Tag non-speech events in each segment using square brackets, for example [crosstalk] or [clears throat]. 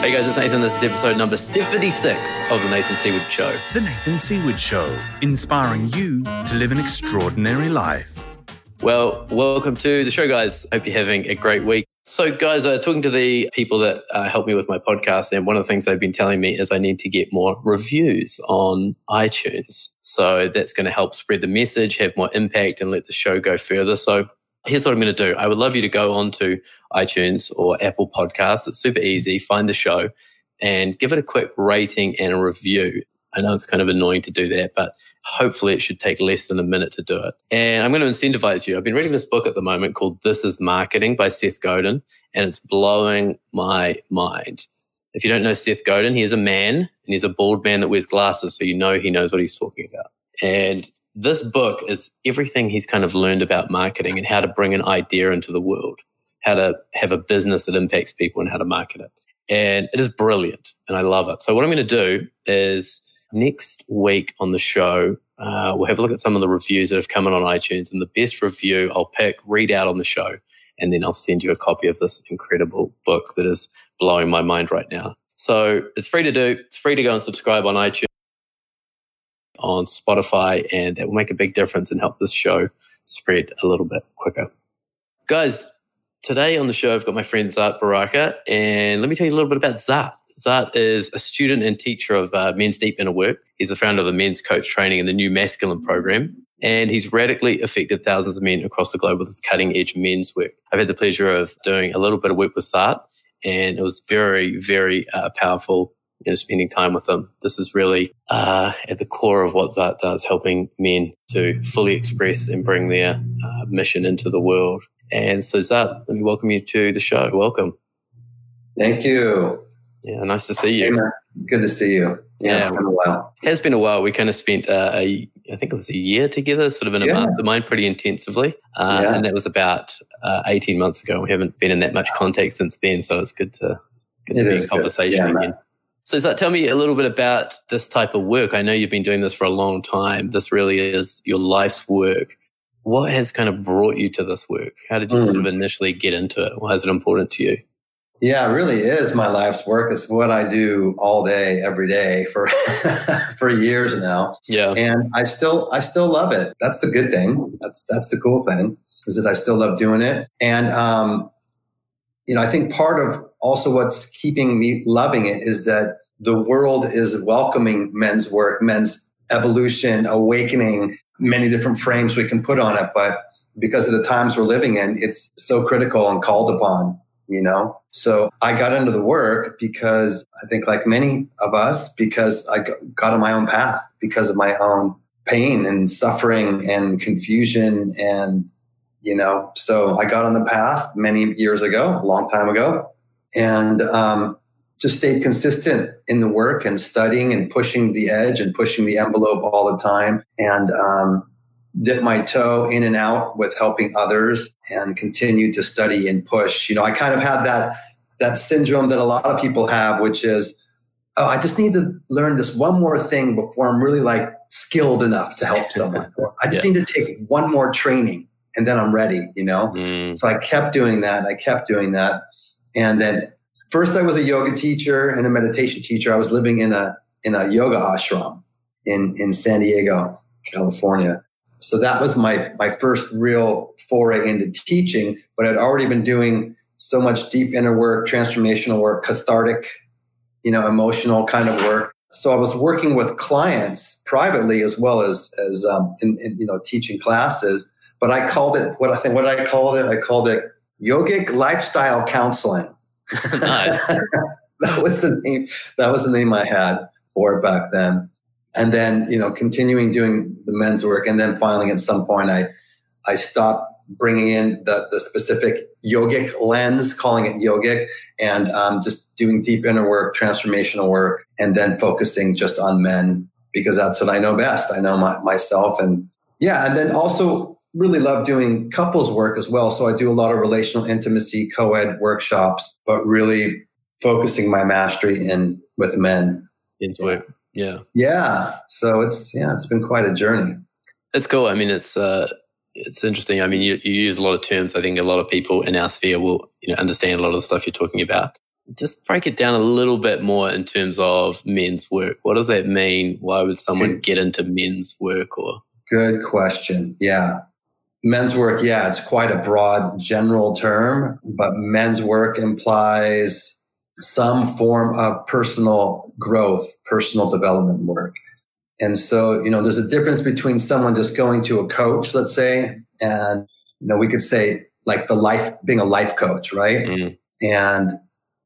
Hey guys, it's Nathan. This is episode number 76 of The Nathan Seaward Show. The Nathan Seaward Show, inspiring you to live an extraordinary life. Well, welcome to the show, guys. Hope you're having a great week. So, guys, uh, talking to the people that uh, help me with my podcast, and one of the things they've been telling me is I need to get more reviews on iTunes. So that's going to help spread the message, have more impact, and let the show go further. So here's what I'm going to do. I would love you to go onto iTunes or Apple Podcasts. It's super easy. Find the show and give it a quick rating and a review. I know it's kind of annoying to do that, but hopefully it should take less than a minute to do it. And I'm going to incentivize you. I've been reading this book at the moment called This is Marketing by Seth Godin, and it's blowing my mind. If you don't know Seth Godin, he is a man and he's a bald man that wears glasses. So you know he knows what he's talking about. And this book is everything he's kind of learned about marketing and how to bring an idea into the world, how to have a business that impacts people and how to market it. And it is brilliant and I love it. So what I'm going to do is next week on the show, uh, we'll have a look at some of the reviews that have come in on iTunes and the best review I'll pick, read out on the show, and then I'll send you a copy of this incredible book that is blowing my mind right now. So it's free to do. It's free to go and subscribe on iTunes on Spotify, and it will make a big difference and help this show spread a little bit quicker. Guys, today on the show, I've got my friend Zat Baraka, and let me tell you a little bit about Zat. Zat is a student and teacher of uh, Men's Deep Inner Work. He's the founder of the Men's Coach Training and the New Masculine program. And he's radically affected thousands of men across the globe with his cutting edge men's work. I've had the pleasure of doing a little bit of work with Zat, and it was very, very uh, powerful you know, spending time with them. This is really uh, at the core of what Zat does, helping men to fully express and bring their uh, mission into the world. And so, Zat, let me welcome you to the show. Welcome. Thank you. Yeah, nice to see you. Hey, Good to see you. Yeah, yeah, it's been a while. It has been a while. We kind of spent uh, a, I think it was a year together, sort of in a yeah. mastermind pretty intensively. Uh, yeah. And that was about uh, 18 months ago. We haven't been in that much contact since then. So it's good to, good to be in conversation again. So, so tell me a little bit about this type of work. I know you've been doing this for a long time. This really is your life's work. What has kind of brought you to this work? How did you mm. sort of initially get into it? Why is it important to you? Yeah, it really is my life's work. It's what I do all day, every day for [laughs] for years now. Yeah, and I still I still love it. That's the good thing. That's that's the cool thing is that I still love doing it. And um, you know, I think part of also what's keeping me loving it is that the world is welcoming men's work, men's evolution, awakening, many different frames we can put on it. But because of the times we're living in, it's so critical and called upon, you know? So I got into the work because I think like many of us, because I got on my own path because of my own pain and suffering and confusion and you know so i got on the path many years ago a long time ago and um, just stayed consistent in the work and studying and pushing the edge and pushing the envelope all the time. And um, dip my toe in and out with helping others and continue to study and push. You know i kind of had that that syndrome that a lot of people have which is oh i just need to learn this one more thing before i'm really like skilled enough to help someone. [laughs] I just yeah. need to take one more training and then i'm ready you know? Mm. so i kept doing that. I kept doing that and then first I was a yoga teacher and a meditation teacher. I was living in a in a yoga ashram in in San Diego, California. So that was my my first real foray into teaching, but I'd already been doing so much deep inner work, transformational work, cathartic, you know, emotional kind of work. So I was working with clients privately as well as as um, in, in, you know teaching classes. But I called it what I think what I called it. I called it yogic lifestyle counseling [laughs] [laughs] that was the name. That was the name I had for it back then. And then, you know, continuing doing the men's work, and then finally, at some point, I I stopped bringing in the, the specific yogic lens, calling it yogic, and um, just doing deep inner work, transformational work, and then focusing just on men because that's what I know best. I know my, myself, and yeah, and then also really love doing couples work as well. So I do a lot of relational intimacy co-ed workshops, but really focusing my mastery in with men. Into it. Yeah. Yeah. So it's yeah, it's been quite a journey. It's cool. I mean, it's uh it's interesting. I mean, you, you use a lot of terms. I think a lot of people in our sphere will, you know, understand a lot of the stuff you're talking about. just break it down a little bit more in terms of men's work. What does that mean? Why would someone get into men's work or? Good question. Yeah. Men's work, yeah, it's quite a broad general term, but men's work implies some form of personal growth, personal development work. And so, you know, there's a difference between someone just going to a coach, let's say, and, you know, we could say like the life, being a life coach, right? Mm. And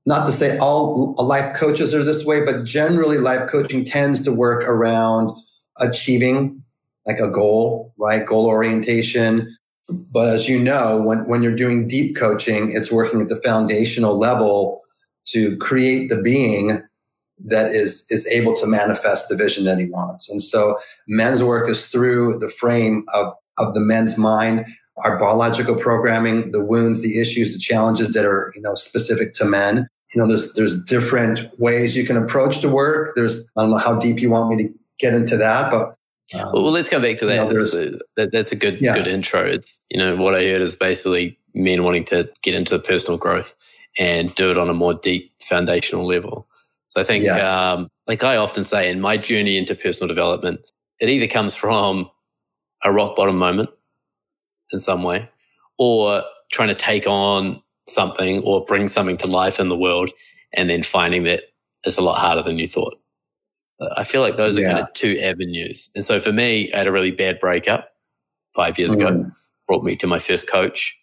not to say all life coaches are this way, but generally life coaching tends to work around achieving like a goal, right? Goal orientation. But as you know, when, when you're doing deep coaching, it's working at the foundational level to create the being that is is able to manifest the vision that he wants. And so men's work is through the frame of, of the men's mind, our biological programming, the wounds, the issues, the challenges that are, you know, specific to men. You know, there's there's different ways you can approach the work. There's I don't know how deep you want me to get into that, but um, well, let's come back to that. You know, that's, a, that that's a good yeah. good intro. It's you know what I heard is basically men wanting to get into personal growth and do it on a more deep foundational level. So I think, yes. um, like I often say, in my journey into personal development, it either comes from a rock bottom moment in some way, or trying to take on something or bring something to life in the world, and then finding that it's a lot harder than you thought. I feel like those are kind of two avenues. And so for me, I had a really bad breakup five years mm. ago, brought me to my first coach.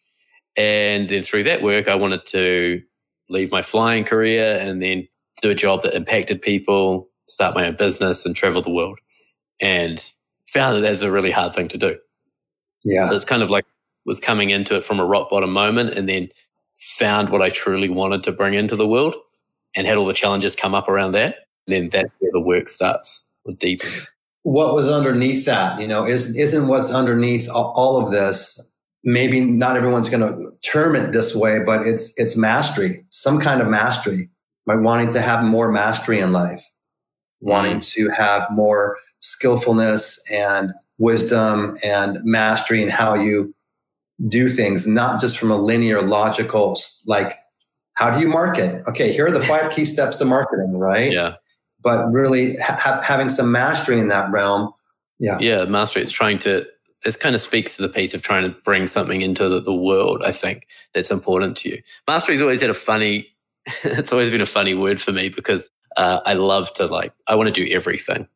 And then through that work, I wanted to leave my flying career and then do a job that impacted people, start my own business and travel the world. And found that that's a really hard thing to do. Yeah. So it's kind of like was coming into it from a rock bottom moment and then found what I truly wanted to bring into the world and had all the challenges come up around that. Then that's where the work starts or deepens. What was underneath that? You know, is, isn't what's underneath all of this maybe not everyone's going to term it this way, but it's it's mastery, some kind of mastery. By wanting to have more mastery in life, wanting mm. to have more skillfulness and wisdom and mastery in how you do things, not just from a linear, logical, like how do you market? Okay, here are the five key steps to marketing, right? Yeah. But really ha- having some mastery in that realm. Yeah. Yeah, mastery. It's trying to this kind of speaks to the piece of trying to bring something into the, the world, I think, that's important to you. Mastery Mastery's always had a funny, [laughs] it's always been a funny word for me because uh, I love to like, I want to do everything.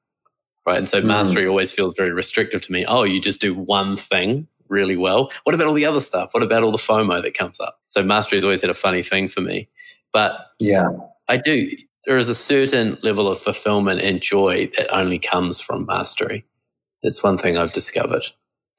Right. And so mm. mastery always feels very restrictive to me. Oh, you just do one thing really well. What about all the other stuff? What about all the FOMO that comes up? So mastery has always had a funny thing for me. But yeah, I do. There is a certain level of fulfillment and joy that only comes from mastery. That's one thing I've discovered.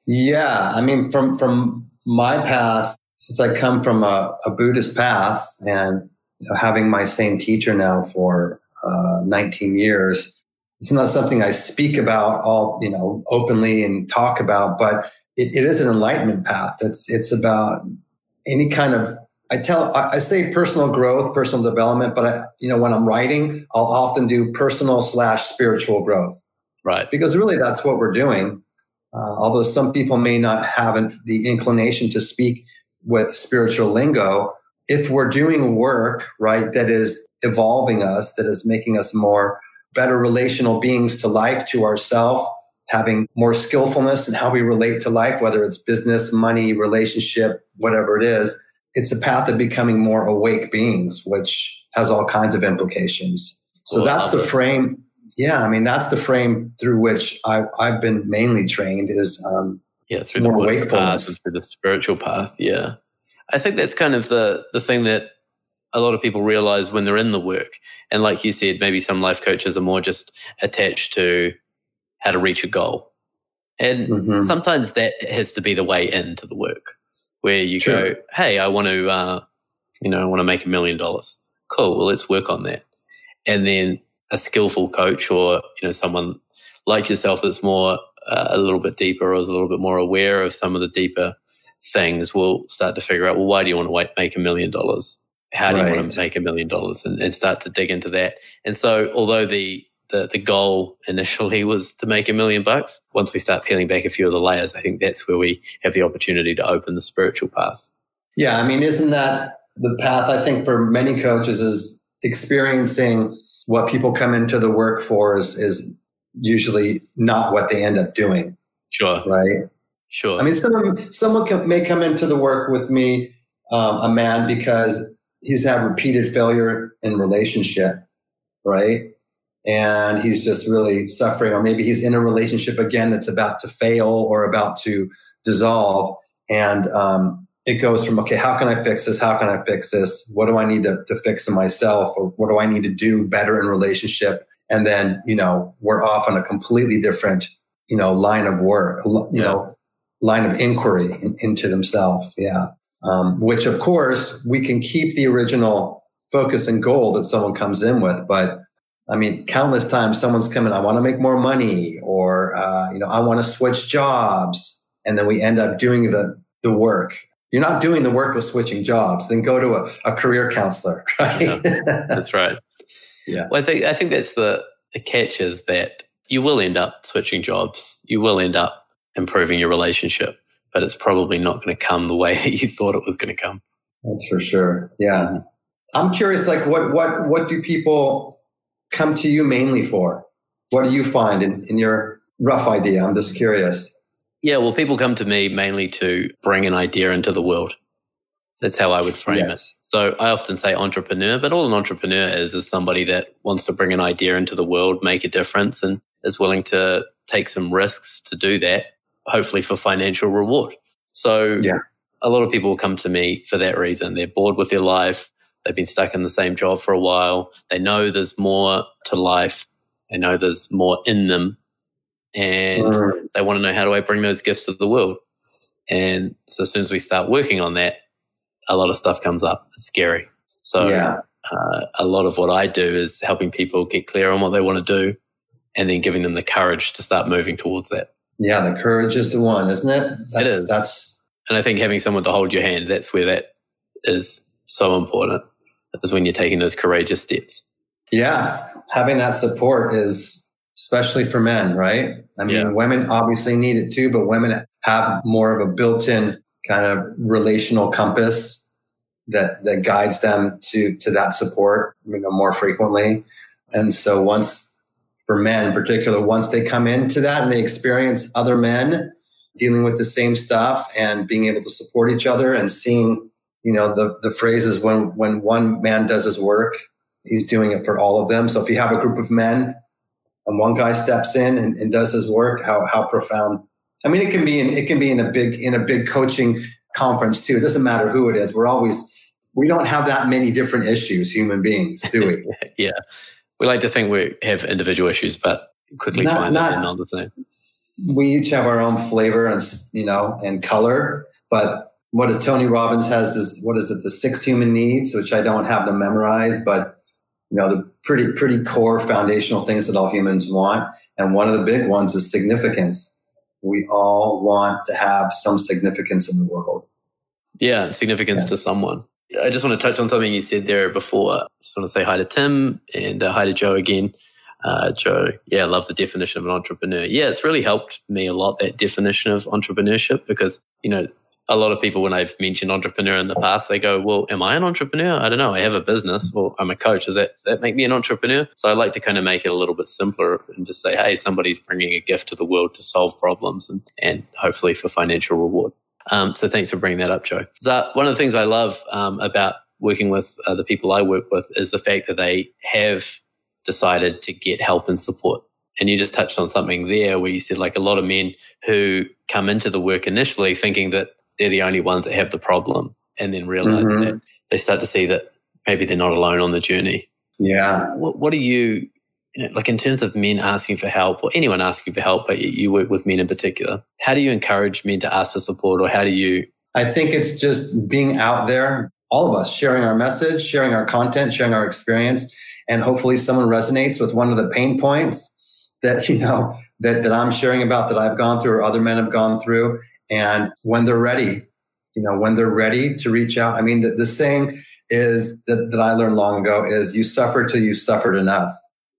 Yeah, I mean, from from my path, since I come from a, a Buddhist path, and you know, having my same teacher now for uh, 19 years, it's not something I speak about all you know openly and talk about, but it, it is an enlightenment path. It's it's about any kind of I tell I say personal growth, personal development, but I, you know when I'm writing, I'll often do personal slash spiritual growth. Right. Because really that's what we're doing. Uh, although some people may not have the inclination to speak with spiritual lingo, if we're doing work, right, that is evolving us, that is making us more better relational beings to life, to ourself, having more skillfulness in how we relate to life, whether it's business, money, relationship, whatever it is, it's a path of becoming more awake beings, which has all kinds of implications. So well, that's the frame yeah, I mean that's the frame through which I, I've been mainly trained is um, yeah through more the wakefulness path through the spiritual path. Yeah, I think that's kind of the the thing that a lot of people realize when they're in the work. And like you said, maybe some life coaches are more just attached to how to reach a goal, and mm-hmm. sometimes that has to be the way into the work where you True. go, hey, I want to, uh, you know, I want to make a million dollars. Cool. Well, let's work on that. And then a skillful coach or you know someone like yourself that's more uh, a little bit deeper or is a little bit more aware of some of the deeper things will start to figure out well why do you want to make a million dollars how do right. you want to make a million dollars and, and start to dig into that and so although the the, the goal initially [laughs] was to make a million bucks. Once we start peeling back a few of the layers, I think that's where we have the opportunity to open the spiritual path. Yeah, I mean, isn't that the path I think for many coaches is experiencing what people come into the work for is, is usually not what they end up doing. Sure. Right. Sure. I mean, someone, someone may come into the work with me, um, a man, because he's had repeated failure in relationship. Right. And he's just really suffering, or maybe he's in a relationship again that's about to fail or about to dissolve. And, um, it goes from okay how can i fix this? How can i fix this? What do i need to, to fix in myself? Or what do i need to do better in relationship? And then you know we're off on a completely different you know line of work you yeah. know line of inquiry in, into themselves. Yeah. Um, which of course we can keep the original focus and goal that someone comes in with but i mean countless times someone's coming i want to make more money or uh, you know i want to switch jobs and then we end up doing the the work you're not doing the work of switching jobs, then go to a, a career counselor, [laughs] right? Yeah, that's right. yeah. Well, I think I think that's the, the catch is that you will end up switching jobs. You will end up improving your relationship, but it's probably not going to come the way [laughs] that you thought it was going to come. That's for sure. Yeah. I'm curious, like what what what do people come to you mainly for? What do you find in, in your rough idea? I'm just curious. Yeah, well, people come to me mainly to bring an idea into the world. That's how I would frame yes. it. So I often say entrepreneur, but all an entrepreneur is is somebody that wants to bring an idea into the world, make a difference, and is willing to take some risks to do that, hopefully for financial reward. So yeah. a lot of people come to me for that reason. They're bored with their life. They've been stuck in the same job for a while. They know there's more to life. They know there's more in them and mm. they want to know how do I bring those gifts to the world. And so as soon as we start working on that, a lot of stuff comes up. It's scary. So yeah. uh, a lot of what I do is helping people get clear on what they want to do and then giving them the courage to start moving towards that. Yeah, the courage is the one, isn't it? That's, it is. That's and I think having someone to hold your hand, that's where that is so important. Is when you're taking those courageous steps. Yeah, having that support is especially for men, right? I mean, yeah. women obviously need it too, but women have more of a built-in kind of relational compass that that guides them to to that support, you know, more frequently. And so once for men in particular, once they come into that and they experience other men dealing with the same stuff and being able to support each other and seeing, you know, the the phrase is when when one man does his work, he's doing it for all of them. So if you have a group of men and one guy steps in and, and does his work, how how profound. I mean, it can be in it can be in a big in a big coaching conference too. It doesn't matter who it is. We're always we don't have that many different issues, human beings, do we? [laughs] yeah, we like to think we have individual issues, but quickly not, find not, that they're not the same. We each have our own flavor and you know and color, but what is Tony Robbins has this what is it the six human needs, which I don't have them memorized, but you know, the pretty, pretty core foundational things that all humans want. And one of the big ones is significance. We all want to have some significance in the world. Yeah, significance yeah. to someone. I just want to touch on something you said there before. I just want to say hi to Tim and uh, hi to Joe again. Uh, Joe, yeah, I love the definition of an entrepreneur. Yeah, it's really helped me a lot, that definition of entrepreneurship, because, you know, a lot of people, when I've mentioned entrepreneur in the past, they go, well, am I an entrepreneur? I don't know. I have a business or I'm a coach. Does that, that make me an entrepreneur? So I like to kind of make it a little bit simpler and just say, hey, somebody's bringing a gift to the world to solve problems and, and hopefully for financial reward. Um, so thanks for bringing that up, Joe. So one of the things I love um, about working with uh, the people I work with is the fact that they have decided to get help and support. And you just touched on something there where you said like a lot of men who come into the work initially thinking that they're the only ones that have the problem and then realize mm-hmm. that they start to see that maybe they're not alone on the journey. Yeah. What, what are you, you know, like in terms of men asking for help or anyone asking for help, but you work with men in particular, how do you encourage men to ask for support or how do you? I think it's just being out there, all of us sharing our message, sharing our content, sharing our experience, and hopefully someone resonates with one of the pain points that, [laughs] you know, that, that I'm sharing about that I've gone through or other men have gone through and when they're ready, you know, when they're ready to reach out. I mean, the, the saying is that, that I learned long ago is you suffer till you've suffered enough.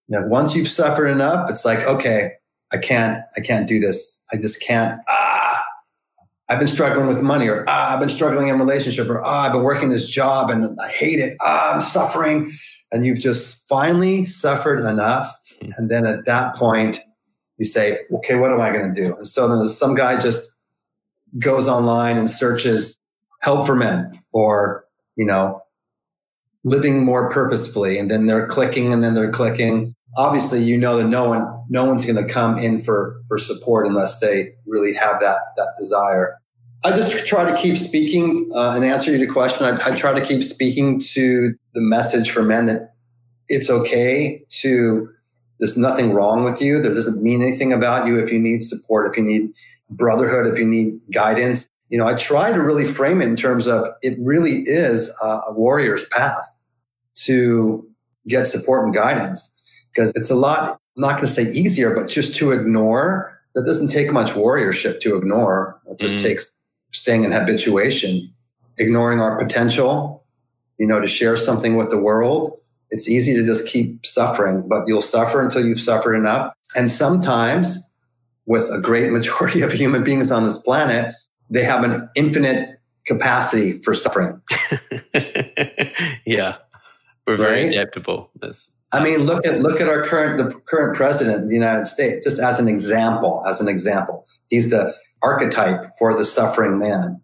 You know, once you've suffered enough, it's like, okay, I can't, I can't do this. I just can't. Ah, I've been struggling with money, or ah, I've been struggling in relationship, or ah, I've been working this job and I hate it. Ah, I'm suffering. And you've just finally suffered enough. Hmm. And then at that point, you say, okay, what am I going to do? And so then some guy just goes online and searches help for men or, you know, living more purposefully. And then they're clicking and then they're clicking. Obviously, you know that no one, no one's going to come in for, for support unless they really have that, that desire. I just try to keep speaking uh, and answer your question. I, I try to keep speaking to the message for men that it's okay to there's nothing wrong with you. There doesn't mean anything about you if you need support, if you need brotherhood, if you need guidance. You know, I try to really frame it in terms of it really is a warrior's path to get support and guidance because it's a lot, I'm not going to say easier, but just to ignore. That doesn't take much warriorship to ignore. It just mm-hmm. takes staying in habituation, ignoring our potential, you know, to share something with the world it's easy to just keep suffering, but you'll suffer until you've suffered enough. And sometimes, with a great majority of human beings on this planet, they have an infinite capacity for suffering. [laughs] yeah, we're very right? adaptable. That's- I mean, look at look at our current the current president of the United States, just as an example. As an example, he's the archetype for the suffering man,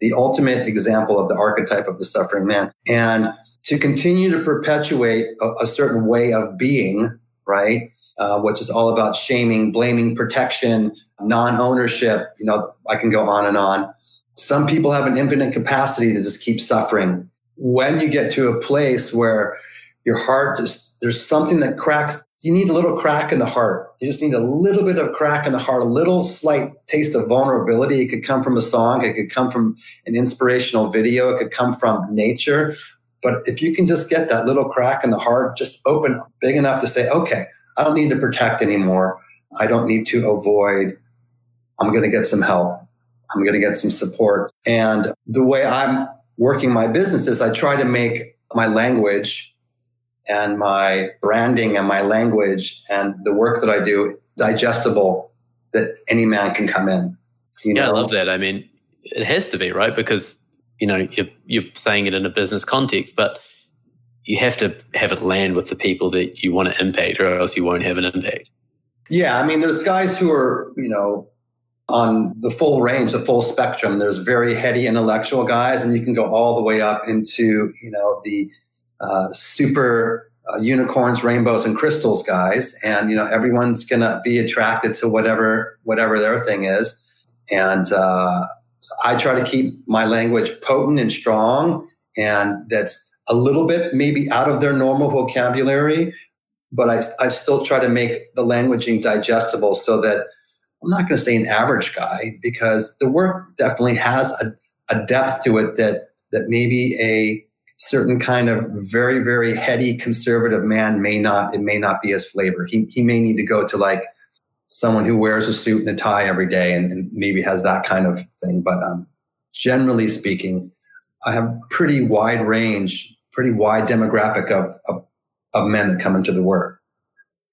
the ultimate example of the archetype of the suffering man, and to continue to perpetuate a, a certain way of being, right? Uh, which is all about shaming, blaming, protection, non-ownership. You know, I can go on and on. Some people have an infinite capacity to just keep suffering. When you get to a place where your heart just there's something that cracks, you need a little crack in the heart. You just need a little bit of crack in the heart, a little slight taste of vulnerability. It could come from a song, it could come from an inspirational video, it could come from nature. But if you can just get that little crack in the heart, just open big enough to say, okay, I don't need to protect anymore. I don't need to avoid. I'm going to get some help. I'm going to get some support. And the way I'm working my business is I try to make my language and my branding and my language and the work that I do digestible that any man can come in. You yeah, know? I love that. I mean, it has to be, right? Because you know you're, you're saying it in a business context, but you have to have it land with the people that you want to impact, or else you won't have an impact. Yeah, I mean, there's guys who are you know on the full range, the full spectrum. There's very heady intellectual guys, and you can go all the way up into you know the uh, super uh, unicorns, rainbows, and crystals guys, and you know everyone's gonna be attracted to whatever whatever their thing is, and uh, so I try to keep my language potent and strong, and that's a little bit maybe out of their normal vocabulary, but I, I still try to make the languaging digestible so that I'm not going to say an average guy because the work definitely has a, a depth to it that that maybe a certain kind of very very heady conservative man may not it may not be his flavor. He he may need to go to like someone who wears a suit and a tie every day and, and maybe has that kind of thing. But um, generally speaking, I have pretty wide range, pretty wide demographic of, of, of men that come into the work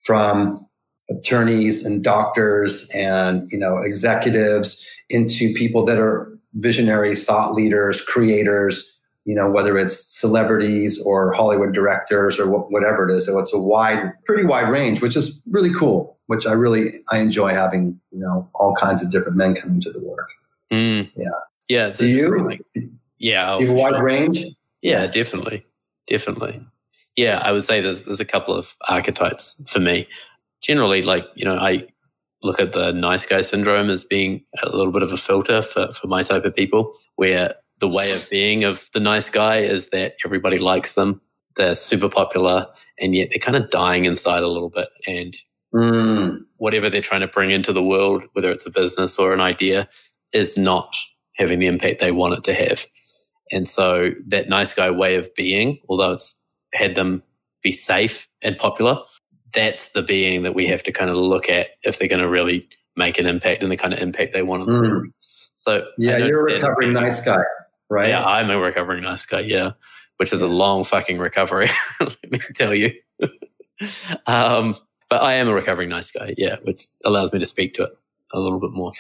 from attorneys and doctors and, you know, executives into people that are visionary thought leaders, creators, you know, whether it's celebrities or Hollywood directors or wh- whatever it is. So it's a wide, pretty wide range, which is really cool which I really I enjoy having you know all kinds of different men come into the work. Mm. Yeah, yeah. Do you? Like, yeah, Do you have a wide sure. range. Yeah, definitely, definitely. Yeah, I would say there's there's a couple of archetypes for me. Generally, like you know, I look at the nice guy syndrome as being a little bit of a filter for for my type of people, where the way of being of the nice guy is that everybody likes them, they're super popular, and yet they're kind of dying inside a little bit, and Mm. Whatever they're trying to bring into the world, whether it's a business or an idea, is not having the impact they want it to have. And so that nice guy way of being, although it's had them be safe and popular, that's the being that we have to kind of look at if they're going to really make an impact and the kind of impact they want. Mm. So yeah, you're a recovering nice guy, right? Yeah, I'm a recovering nice guy. Yeah, which is a long fucking recovery. [laughs] let me tell you. [laughs] um, but I am a recovering nice guy, yeah, which allows me to speak to it a little bit more.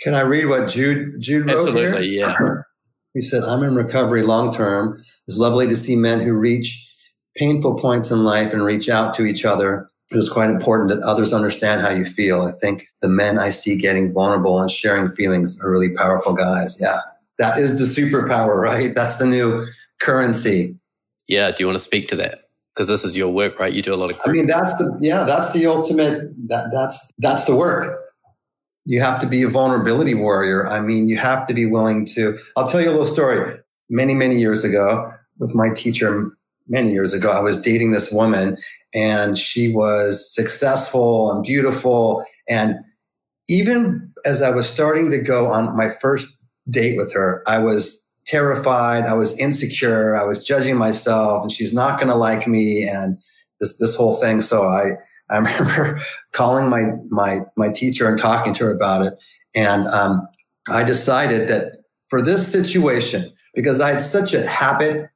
Can I read what Jude Jude wrote Absolutely, here? yeah. [clears throat] He said, "I'm in recovery long term. It's lovely to see men who reach painful points in life and reach out to each other. It is quite important that others understand how you feel. I think the men I see getting vulnerable and sharing feelings are really powerful guys. Yeah, that is the superpower, right? That's the new currency. Yeah. Do you want to speak to that? Because this is your work, right? You do a lot of. I mean, that's the yeah, that's the ultimate. That that's that's the work. You have to be a vulnerability warrior. I mean, you have to be willing to. I'll tell you a little story. Many many years ago, with my teacher, many years ago, I was dating this woman, and she was successful and beautiful. And even as I was starting to go on my first date with her, I was terrified. I was insecure. I was judging myself, and she's not going to like me, and this this whole thing. So I I remember [laughs] calling my my my teacher and talking to her about it, and um, I decided that for this situation, because I had such a habit,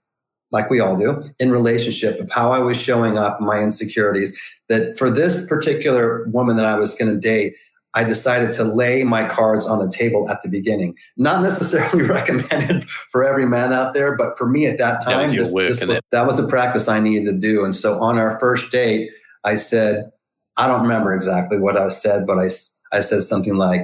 like we all do, in relationship of how I was showing up, my insecurities, that for this particular woman that I was going to date, I decided to lay my cards on the table at the beginning. Not necessarily [laughs] recommended for every man out there, but for me at that That was time, this, this was, that- that was a practice I needed to do. And so on our first date, I said, I don't remember exactly what I said, but I, I said something like,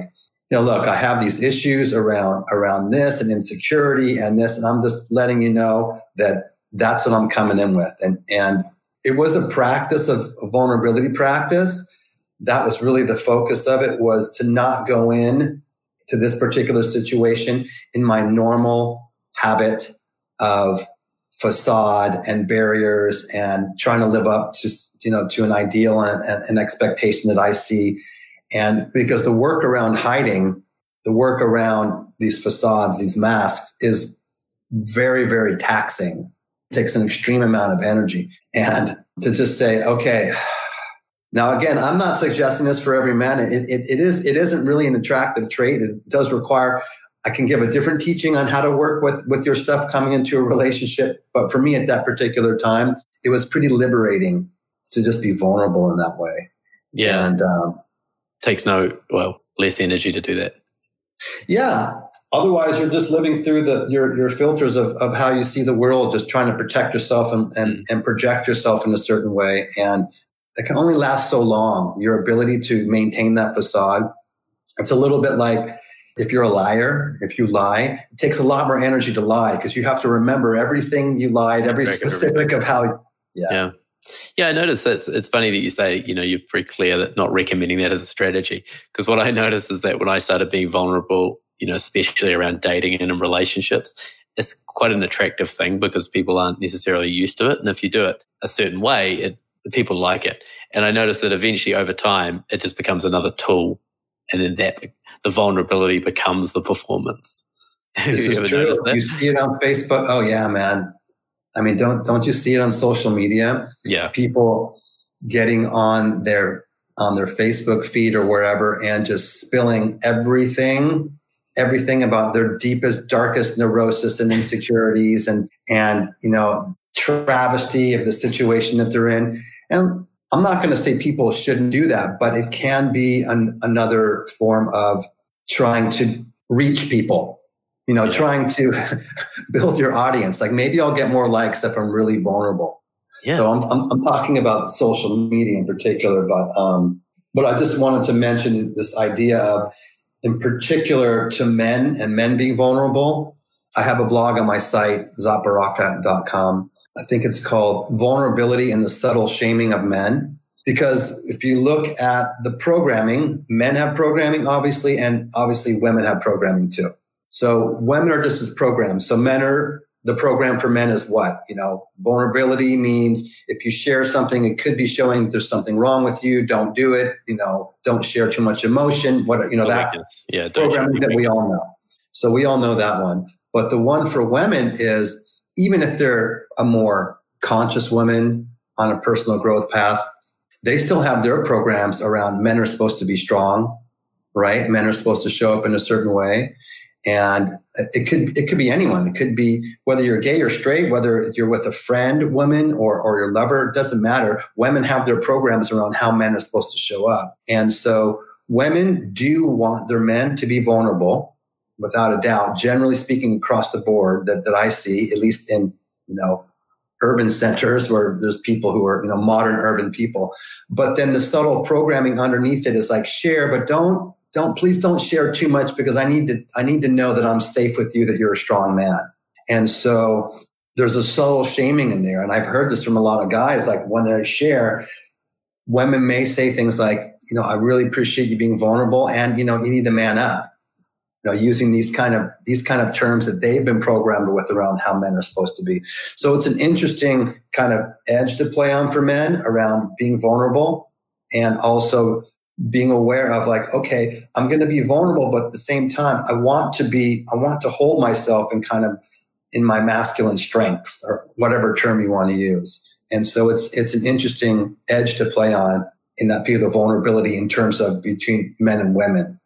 you know, look, I have these issues around, around this and insecurity and this, and I'm just letting you know that that's what I'm coming in with. And, and it was a practice of a vulnerability practice. That was really the focus of it was to not go in to this particular situation in my normal habit of facade and barriers and trying to live up to you know to an ideal and an expectation that I see. And because the work around hiding the work around these facades these masks is very very taxing. It takes an extreme amount of energy. And to just say okay [sighs] now again i'm not suggesting this for every man. It, it, it is it isn't really an attractive trait. It does require I can give a different teaching on how to work with with your stuff coming into a relationship. But for me at that particular time, it was pretty liberating to just be vulnerable in that way. Yeah. And um, Takes no, well, less energy to do that. yeah, otherwise you're just living through the your your filters of of how you see the world, just trying to protect yourself and and, and project yourself in a certain way. And it can only last so long. Your ability to maintain that facade. It's a little bit like if you're a liar, if you lie, it takes a lot more energy to lie because you have to remember everything you lied, every specific of how. Yeah. Yeah. Yeah, I noticed that it's funny that you say, you know, you're pretty clear that not recommending that as a strategy. Because what I noticed is that when I started being vulnerable, you know, especially around dating and in relationships, it's quite an attractive thing because people aren't necessarily used to it. And if you do it a certain way, it people like it. And I noticed that eventually over time, it just becomes another tool. And then that the vulnerability becomes the performance. [laughs] This you is true. You see it on Facebook. Oh yeah, man. I mean, don't don't you see it on social media? yeah. People getting on their on their Facebook feed or wherever and just spilling everything, everything about their deepest, darkest neurosis and insecurities and and you know travesty of the situation that they're in. And I'm not going to say people shouldn't do that, but it can be an, another form of trying to reach people. You know, Yeah. trying to [laughs] build your audience. Like maybe I'll get more likes if I'm really vulnerable. Yeah. So I'm, I'm, I'm talking about social media in particular, but um, but I just wanted to mention this idea of, in particular, to men and men being vulnerable. I have a blog on my site, zatbaraka.com. I think it's called Vulnerability and the Subtle Shaming of Men. Because if you look at the programming, men have programming, obviously, and obviously women have programming too. So women are just as programmed. So men are the program for men is what? You know, vulnerability means if you share something, it could be showing there's something wrong with you. Don't do it. You know, don't share too much emotion. What, you know, that Yeah. programming that we all know. So we all know that one. But the one for women is even if they're a more conscious woman on a personal growth path, they still have their programs around men are supposed to be strong, right? Men are supposed to show up in a certain way. And it could it could be anyone. It could be whether you're gay or straight, whether you're with a friend, woman, or or your lover. It doesn't matter. Women have their programs around how men are supposed to show up. And so women do want their men to be vulnerable without a doubt, generally speaking, across the board that, that I see, at least in, you know, urban centers where there's people who are, you know, modern urban people. But then the subtle programming underneath it is like share, but don't, don't, please don't share too much because I need to, I need to know that I'm safe with you, that you're a strong man. And so there's a subtle shaming in there. And I've heard this from a lot of guys, like when they share, women may say things like, you know, I really appreciate you being vulnerable and, you know, you need to man up know, using these kind of these kind of terms that they've been programmed with around how men are supposed to be. So it's an interesting kind of edge to play on for men around being vulnerable and also being aware of like, okay, I'm going to be vulnerable, but at the same time, I want to be, I want to hold myself in kind of in my masculine strength or whatever term you want to use. And so it's it's an interesting edge to play on in that field of vulnerability in terms of between men and women.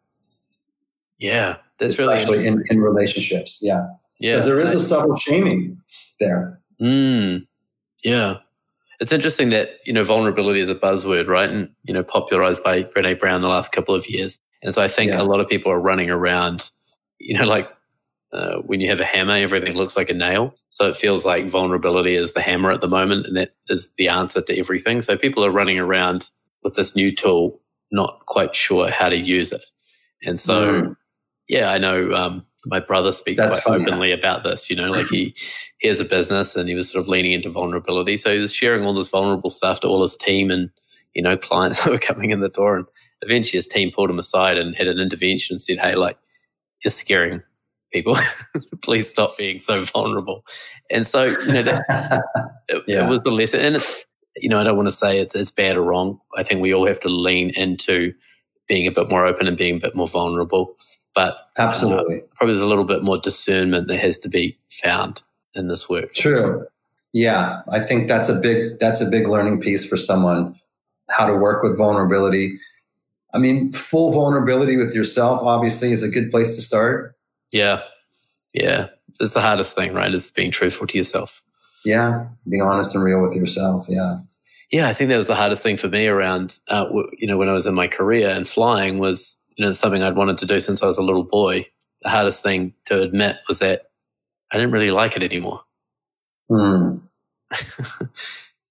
Yeah, that's especially really in, in relationships. Yeah. Yeah. There is a subtle shaming there. Mm, yeah. It's interesting that, you know, vulnerability is a buzzword, right? And, you know, popularized by Brene Brown the last couple of years. And so I think yeah. a lot of people are running around, you know, like uh, when you have a hammer, everything looks like a nail. So it feels like vulnerability is the hammer at the moment and that is the answer to everything. So people are running around with this new tool, not quite sure how to use it. And so mm yeah, I know um, my brother speaks That's quite funny, openly about this. You know, like [laughs] he he has a business and he was sort of leaning into vulnerability, so he was sharing all this vulnerable stuff to all his team and you know [laughs] clients that were coming in the door. And eventually, his team pulled him aside and had an intervention and said, "Hey, like you're scaring people. [laughs] Please stop being so vulnerable." And so you know that it, yeah. it was the lesson, and it's you know I don't want to say it's, it's bad or wrong. I think we all have to lean into being a bit more open and being a bit more vulnerable. But absolutely, uh, probably there's a little bit more discernment that has to be found in this work. True. Yeah, I think that's a big that's a big learning piece for someone how to work with vulnerability. I mean, full vulnerability with yourself obviously is a good place to start. Yeah. Yeah. It's the hardest thing, right? Is being truthful to yourself. Yeah. Being honest and real with yourself. Yeah. Yeah. I think that was the hardest thing for me around, uh, you know, when I was in my career and flying was you know, something I'd wanted to do since I was a little boy. The hardest thing to admit was that I didn't really like it anymore. Mm. [laughs] you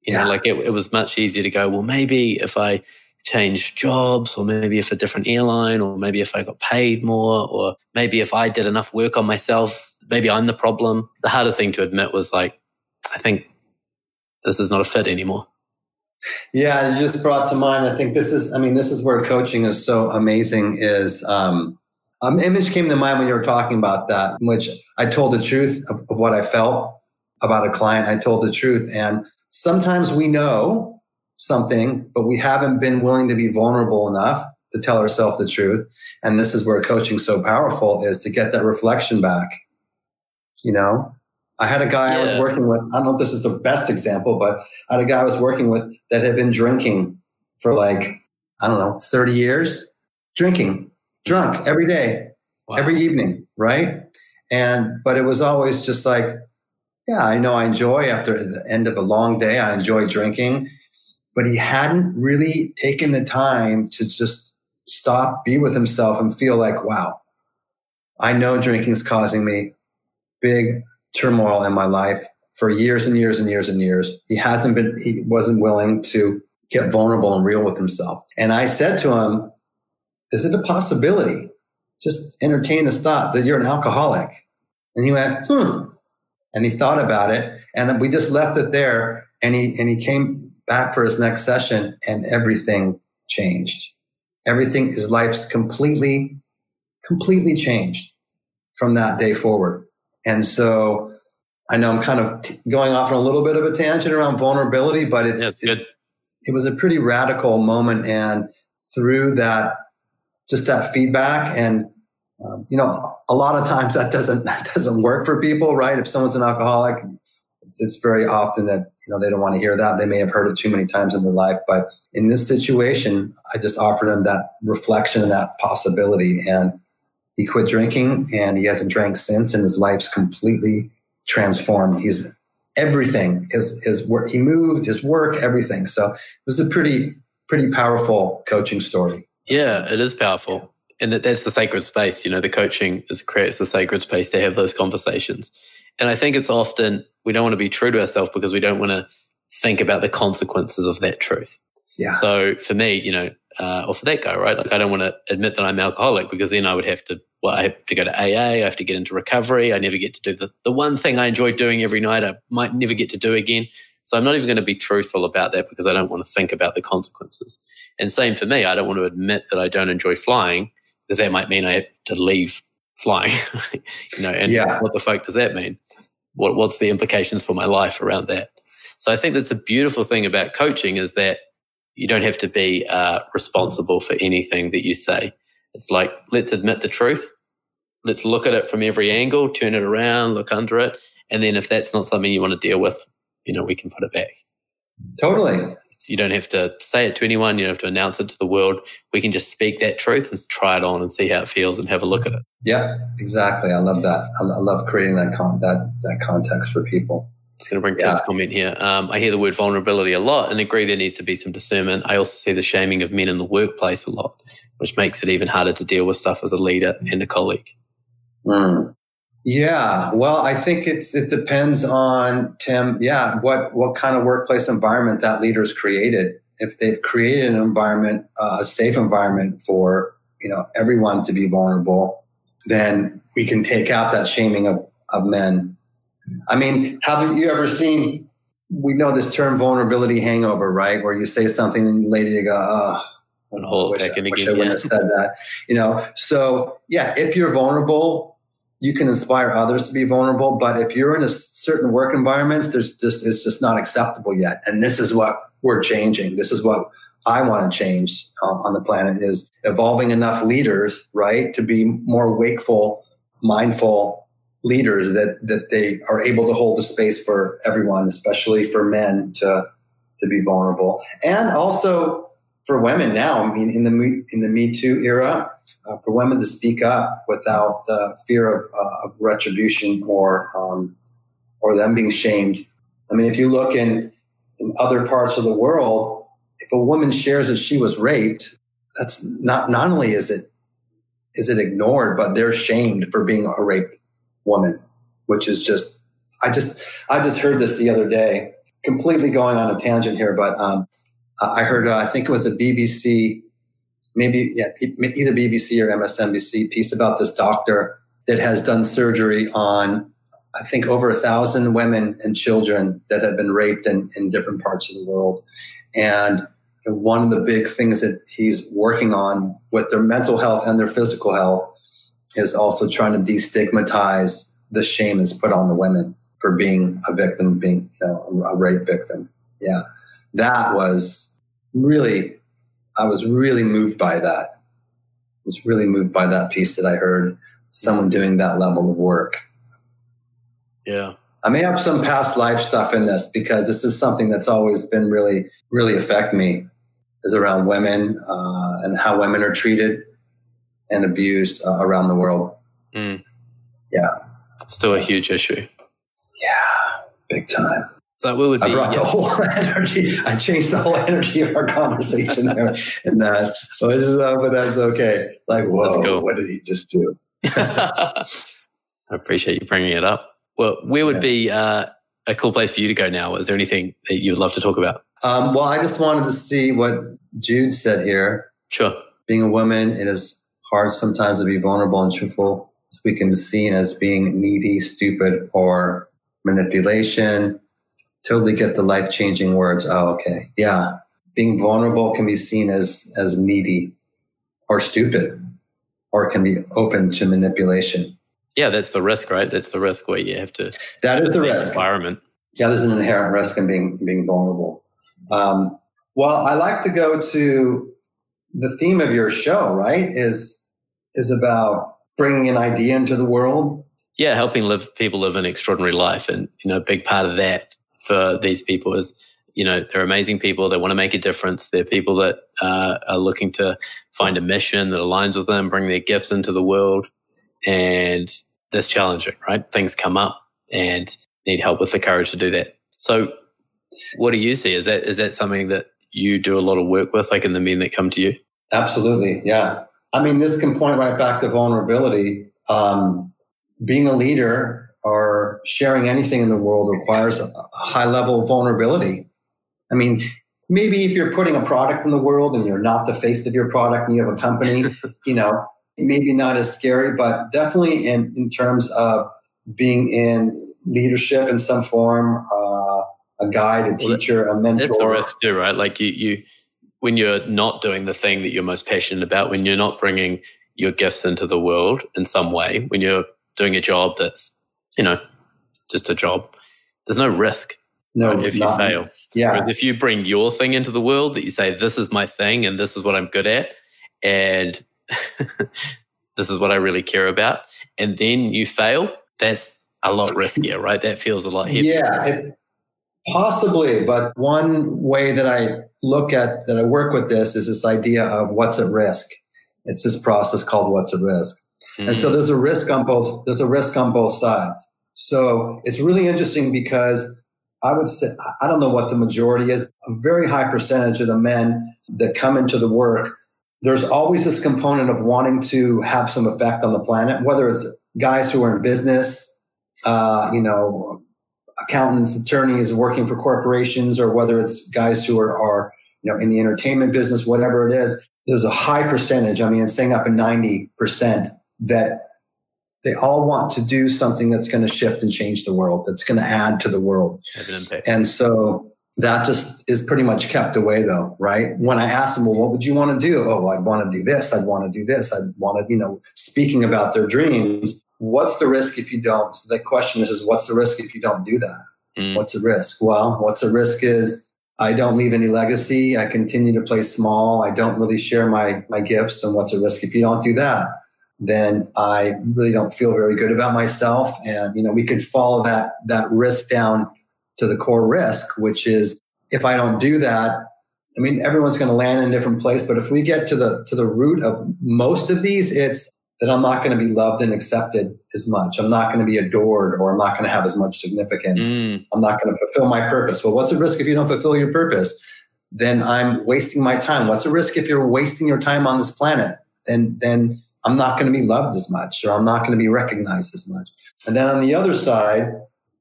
yeah. know, like it, it was much easier to go, well, maybe if I change jobs or maybe if a different airline or maybe if I got paid more or maybe if I did enough work on myself, maybe I'm the problem. The hardest thing to admit was like, I think this is not a fit anymore. Yeah, you just brought to mind. I think this is. I mean, this is where coaching is so amazing. Is um, um, image came to mind when you were talking about that, which I told the truth of, of what I felt about a client. I told the truth, and sometimes we know something, but we haven't been willing to be vulnerable enough to tell ourselves the truth. And this is where coaching so powerful is to get that reflection back. You know, I had a guy yeah. I was working with. I don't know if this is the best example, but I had a guy I was working with that had been drinking for like, I don't know, 30 years, drinking, drunk every day, wow. every evening, right? And, but it was always just like, yeah, I know I enjoy after the end of a long day, I enjoy drinking, but he hadn't really taken the time to just stop, be with himself and feel like, wow, I know drinking is causing me big turmoil in my life for years and years and years and years. He hasn't been, he wasn't willing to get vulnerable and real with himself. And I said to him, is it a possibility? Just entertain this thought that you're an alcoholic. And he went, hmm. And he thought about it. And we just left it there. And he, and he came back for his next session and everything changed. Everything, his life's completely, completely changed from that day forward. And so I know I'm kind of t- going off on a little bit of a tangent around vulnerability, but it's, yeah, it, it was a pretty radical moment. And through that, just that feedback and um, you know, a lot of times that doesn't [laughs] that doesn't work for people, right? If someone's an alcoholic, it's very often that you know they don't want to hear that. They may have heard it too many times in their life, but in this situation, I just offered them that reflection and that possibility, and he quit drinking and he hasn't drank since and his life's completely transformed. He's everything, his, his work, he moved, his work, everything. So it was a pretty, pretty powerful coaching story. Yeah, it is powerful. And that, that's the sacred space. You know, the coaching is, creates the sacred space to have those conversations. And I think it's often we don't want to be true to ourselves because we don't want to think about the consequences of that truth. Yeah. So for me, you know, uh, or for that guy, right? Like I don't want to admit that I'm alcoholic because then I would have to, well, I have to go to AA. I have to get into recovery. I never get to do the, the one thing I enjoy doing every night. I might never get to do again. So I'm not even going to be truthful about that because I don't want to think about the consequences. And same for me. I don't want to admit that I don't enjoy flying because that might mean I have to leave flying, [laughs] you know, and Yeah. what the fuck does that mean? What, what's the implications for my life around that? So I think that's a beautiful thing about coaching is that you don't have to be uh, responsible for anything that you say. It's like, let's admit the truth. Let's look at it from every angle, turn it around, look under it. And then if that's not something you want to deal with, you know, we can put it back. Totally. So you don't have to say it to anyone. You don't have to announce it to the world. We can just speak that truth and try it on and see how it feels and have a look at it. Yeah, exactly. I love that. I, love creating that con- that that context for people. Just going to bring Yeah. Tim's comment here. Um, I hear the word vulnerability a lot and agree there needs to be some discernment. I also see the shaming of men in the workplace a lot, which makes it even harder to deal with stuff as a leader and a colleague. Mm. Yeah, well, I think it's it depends on Tim. Yeah, what what kind of workplace environment that leader's created. If they've created an environment, uh, a safe environment for you know everyone to be vulnerable, then we can take out that shaming of of men. I mean, haven't you ever seen? We know this term vulnerability hangover, right? Where you say something and later you go, "Oh, And hold wish, I, wish I wouldn't have said that. You know, so yeah, if you're vulnerable, you can inspire others to be vulnerable. But if you're in a certain work environments, there's just it's just not acceptable yet. And this is what we're changing. This is what I want to change uh, on the planet is evolving enough leaders, right, to be more wakeful, mindful leaders that that they are able to hold a space for everyone, especially for men to to be vulnerable, and also for women now. I mean, in the in the Me Too era, uh, for women to speak up without uh, fear of, uh, of retribution or um, or them being shamed. I mean, if you look in in other parts of the world, if a woman shares that she was raped, that's not not only is it is it ignored, but they're shamed for being a raped woman, which is just I just I just heard this the other day. Completely going on a tangent here, but um, I heard uh, I think it was a BBC, maybe yeah, either BBC or MSNBC piece about this doctor that has done surgery on I think over a thousand women and children that have been raped in, in different parts of the world, and one of the big things that he's working on with their mental health and their physical health is also trying to destigmatize the shame that's put on the women for being a victim, being you know, a rape victim. Yeah, that was really, I was really moved by that. I was really moved by that piece that I heard someone doing that level of work. Yeah. I may have some past life stuff in this because this is something that's always been really, really affect me is around women uh, and how women are treated and abused uh, around the world. Mm. Yeah. Still a huge issue. Yeah, big time. So we would I be. brought the whole [laughs] energy. I changed the whole energy of our conversation there, and that, but uh, but that's okay. Like, whoa, cool. what did he just do? [laughs] I appreciate you bringing it up. Well, where would Yeah. be uh, a cool place for you to go now? Is there anything that you would love to talk about? Um, well, I just wanted to see what Jude said here. Sure. Being a woman, it is hard sometimes to be vulnerable and truthful. So we can be seen as being needy, stupid, or manipulation. Totally get the life changing words. Oh, okay. Yeah. Being vulnerable can be seen as, as needy or stupid, or can be open to manipulation. Yeah, that's the risk, right? That's the risk where you have to. That is the risk. Environment. Yeah, there's an inherent risk in being being vulnerable. Um, well, I like to go to the theme of your show. Right? Is is about bringing an idea into the world. Yeah, helping live people live an extraordinary life, and you know, a big part of that for these people is, you know, they're amazing people. They want to make a difference. They're people that uh, are looking to find a mission that aligns with them, bring their gifts into the world, and that's challenging, right? Things come up and need help with the courage to do that. So, what do you see? Is that is that something that you do a lot of work with, like in the men that come to you? Absolutely. Yeah. I mean, this can point right back to vulnerability. Um, being a leader or sharing anything in the world requires a high level of vulnerability. I mean, maybe if you're putting a product in the world and you're not the face of your product and you have a company, [laughs] you know, maybe not as scary, but definitely in, in terms of being in leadership in some form, uh, a guide, a teacher, a mentor. That's the risk too, right? Like you, you, when you're not doing the thing that you're most passionate about, when you're not bringing your gifts into the world in some way, when you're doing a job that's, you know, just a job, there's no risk. No, right, if you fail. Yeah. Whereas if you bring your thing into the world that you say, this is my thing and this is what I'm good at, and [laughs] this is what I really care about, and then you fail, that's a lot riskier, right? That feels a lot heavier. Yeah, it's possibly. But one way that I look at that I work with this is this idea of what's at risk. It's this process called what's at risk. Mm-hmm. And so mm. there's a risk on both, there's a risk on both sides. So it's really interesting because I would say, I don't know what the majority is, a very high percentage of the men that come into the work, there's always this component of wanting to have some effect on the planet, whether it's guys who are in business, uh, you know, accountants, attorneys working for corporations, or whether it's guys who are, are, you know, in the entertainment business, whatever it is, there's a high percentage. I mean, it's saying up in 90% that they all want to do something that's going to shift and change the world, that's going to add to the world. And so that just is pretty much kept away though, right? When I ask them, well, what would you want to do? Oh, well, I'd want to do this. I'd want to do this. I'd want to, you know, speaking about their dreams. What's the risk if you don't? So the question is, is what's the risk if you don't do that? Mm. What's the risk? Well, what's the risk is I don't leave any legacy. I continue to play small. I don't really share my, my gifts. And what's the risk if you don't do that? then I really don't feel very good about myself. And, you know, we could follow that, that risk down to the core risk, which is if I don't do that, I mean, everyone's going to land in a different place. But if we get to the, to the root of most of these, it's that I'm not going to be loved and accepted as much. I'm not going to be adored or I'm not going to have as much significance. Mm. I'm not going to fulfill my purpose. Well, what's the risk if you don't fulfill your purpose? Then I'm wasting my time. What's the risk if you're wasting your time on this planet? Then, then I'm not going to be loved as much or I'm not going to be recognized as much. And then on the other side,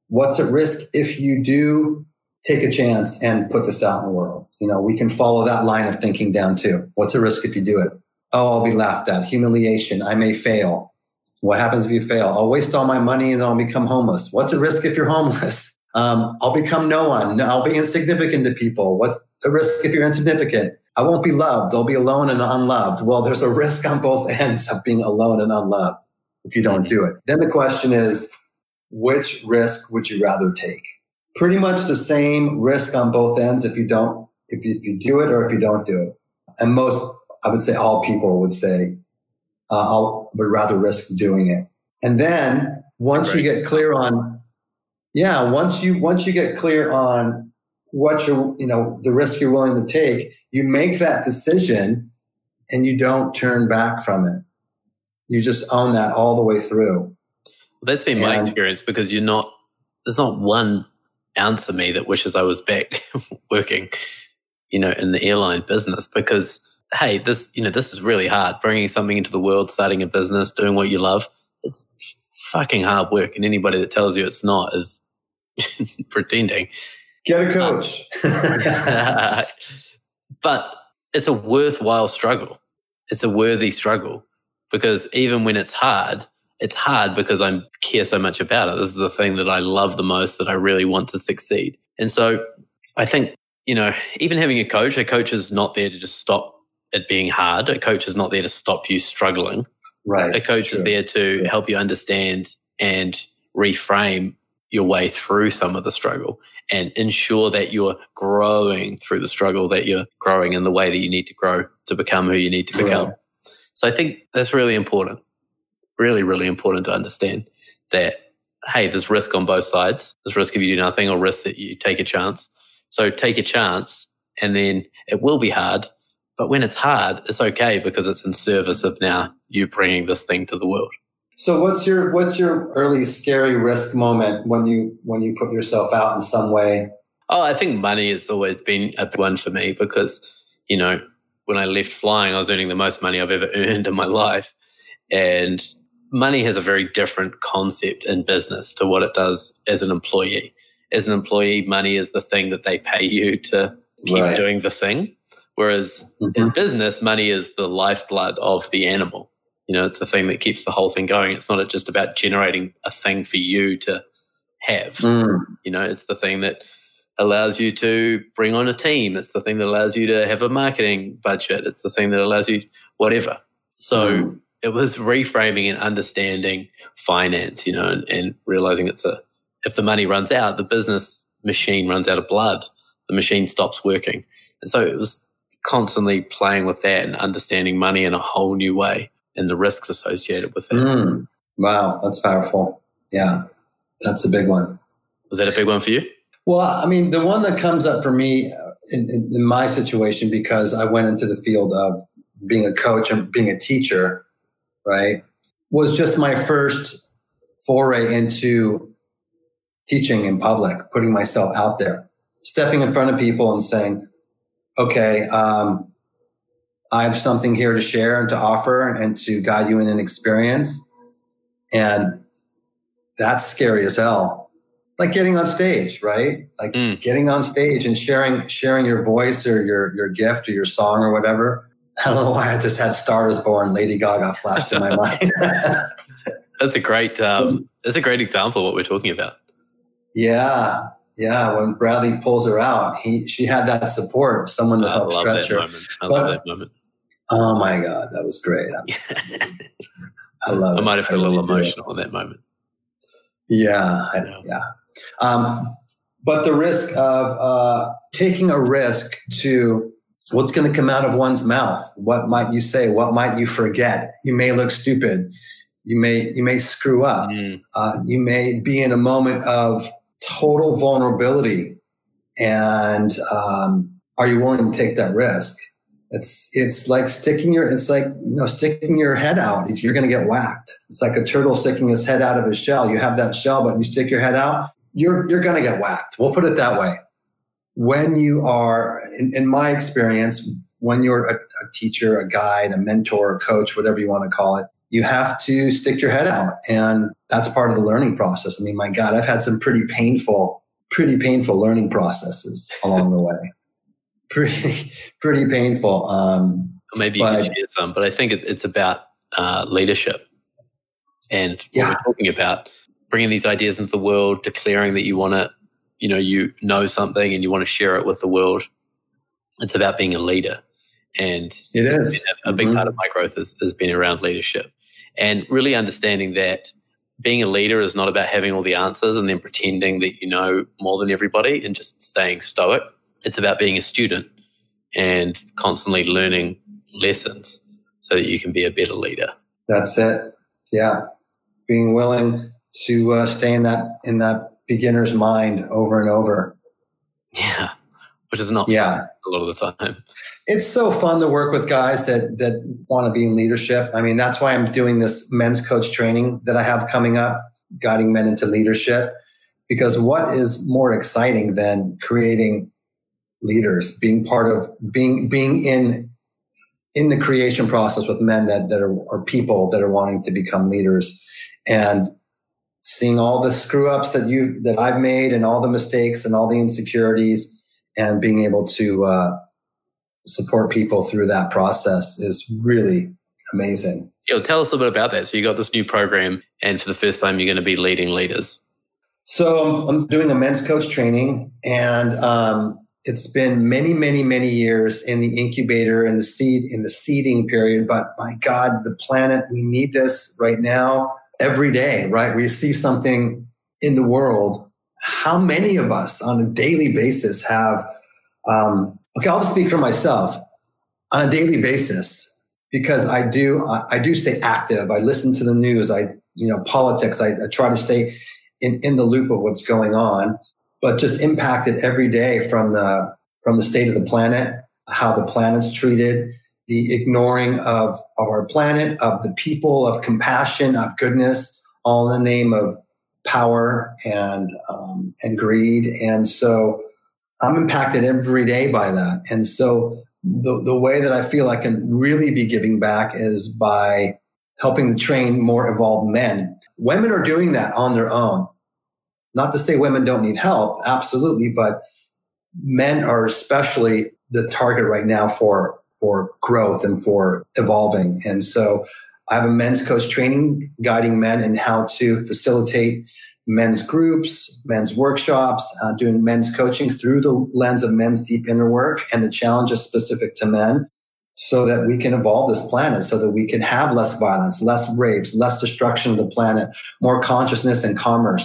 what's at risk if you do take a chance and put this out in the world? You know, we can follow that line of thinking down too. What's the risk if you do it? Oh, I'll be laughed at. Humiliation. I may fail. What happens if you fail? I'll waste all my money and I'll become homeless. What's the risk if you're homeless? [laughs] Um, I'll become no one. I'll be insignificant to people. What's the risk if you're insignificant? I won't be loved. I'll be alone and unloved. Well, there's a risk on both [laughs] ends of being alone and unloved if you don't do it. Then the question is, which risk would you rather take? Pretty much the same risk on both ends if you don't, if you, if you do it or if you don't do it. And most, I would say all people would say, uh, I would rather risk doing it. And then once you get clear on, yeah, once you, once you get clear on what you're, you know, the risk you're willing to take, you make that decision and you don't turn back from it. You just own that all the way through. Well, that's been and, my experience because you're not, there's not one ounce of me that wishes I was back [laughs] working, you know, in the airline business because, hey, this, you know, this is really hard. Bringing something into the world, starting a business, doing what you love, it's fucking hard work. And anybody that tells you it's not is [laughs] pretending. Get a um, coach. [laughs] but it's a worthwhile struggle. It's a worthy struggle because even when it's hard, it's hard because I care so much about it. This is the thing that I love the most that I really want to succeed. And so I think, you know, even having a coach, a coach is not there to just stop it being hard. A coach is not there to stop you struggling. Right. A coach is there to help you understand and reframe your way through some of the struggle and ensure that you're growing through the struggle, that you're growing in the way that you need to grow to become who you need to become. Right. So I think that's really important. Really, really important to understand that, hey, there's risk on both sides. There's risk if you do nothing or risk that you take a chance. So take a chance and then it will be hard. But when it's hard, it's okay because it's in service of now you bringing this thing to the world. So what's your what's your early scary risk moment when you when you put yourself out in some way? Oh, I think money has always been a one for me because you know when I left flying, I was earning the most money I've ever earned in my life. And money has a very different concept in business to what it does as an employee. As an employee, money is the thing that they pay you to keep right. doing the thing. Whereas mm-hmm. in business, money is the lifeblood of the animal. You know, it's the thing that keeps the whole thing going. It's not just about generating a thing for you to have. Mm. You know, it's the thing that allows you to bring on a team. It's the thing that allows you to have a marketing budget. It's the thing that allows you whatever. So mm. it was reframing and understanding finance, you know, and, and realizing it's a, if the money runs out, the business machine runs out of blood, the machine stops working. And so it was constantly playing with that and understanding money in a whole new way and the risks associated with it. Mm. Wow, that's powerful. Yeah, that's a big one. Was that a big one for you? Well, I mean, the one that comes up for me uh, in, in, in, my situation, because I went into the field of being a coach and being a teacher, right, was just my first foray into teaching in public, putting myself out there, stepping in front of people and saying, okay, um, I have something here to share and to offer and to guide you in an experience. And that's scary as hell like getting on stage, right? Like mm. getting on stage and sharing sharing your voice or your your gift or your song or whatever. [laughs] I don't know why I just had "Stars Born" Lady Gaga flashed in my [laughs] mind. that's a great um, that's a great example of what we're talking about. Yeah, yeah. When Bradley pulls her out, he she had that support, someone to I help stretch her. Moment. I but, love that moment. Oh my god, that was great. [laughs] I love. I might have felt a little emotional in that moment. Yeah, I, yeah. Um, but the risk of uh, taking a risk to what's going to come out of one's mouth what might you say what might you forget you may look stupid you may you may screw up mm. uh, you may be in a moment of total vulnerability and um, are you willing to take that risk it's it's like sticking your it's like you know sticking your head out you're going to get whacked it's like a turtle sticking his head out of his shell you have that shell but you stick your head out you're you're going to get whacked. We'll put it that way. When you are, in, in my experience, when you're a, a, teacher, a guide, a mentor, a coach, whatever you want to call it, you have to stick your head out, and that's part of the learning process. I mean, my God, I've had some pretty painful, pretty painful learning processes [laughs] along the way. Pretty, pretty painful. Um, Maybe you can share some, but I think it, it's about uh, leadership and yeah. we're talking about bringing these ideas into the world, declaring that you want to, you know, you know something and you want to share it with the world. It's about being a leader. And it is a, big mm-hmm. part of my growth has, has been around leadership and really understanding that being a leader is not about having all the answers and then pretending that you know more than everybody and just staying stoic. It's about being a student and constantly learning lessons so that you can be a better leader. That's it. Yeah. Being willing to uh, stay in that in that beginner's mind over and over. Yeah, which is not yeah a lot of the time. It's so fun to work with guys that that want to be in leadership. I mean, that's why I'm doing this men's coach training that I have coming up, guiding men into leadership. Because what is more exciting than creating leaders, being part of being being in in the creation process with men that that are, are people that are wanting to become leaders, and seeing all the screw ups that you that I've made and all the mistakes and all the insecurities and being able to uh, support people through that process is really amazing. Yeah, tell us a little bit about that. So you got this new program, and for the first time, you're going to be leading leaders. So I'm doing a men's coach training, and um, it's been many, many, many years in the incubator and the seed in the seeding period. But my God, the planet, we need this right now every day, right? We see something in the world. How many of us on a daily basis have, um, okay, I'll speak for myself on a daily basis because I do, I, I do stay active. I listen to the news. I, you know, politics. I, I try to stay in, in the loop of what's going on, but just impacted every day from the, from the state of the planet, how the planet's treated, the ignoring of, of our planet, of the people, of compassion, of goodness, all in the name of power and um, and greed. And so I'm impacted every day by that. And so the, the way that I feel I can really be giving back is by helping to train more evolved men. Women are doing that on their own. Not to say women don't need help, absolutely, but men are especially the target right now for for growth and for evolving. And so I have a men's coach training guiding men in how to facilitate men's groups, men's workshops, uh, doing men's coaching through the lens of men's deep inner work and the challenges specific to men so that we can evolve this planet, so that we can have less violence, less rapes, less destruction of the planet, more consciousness and commerce,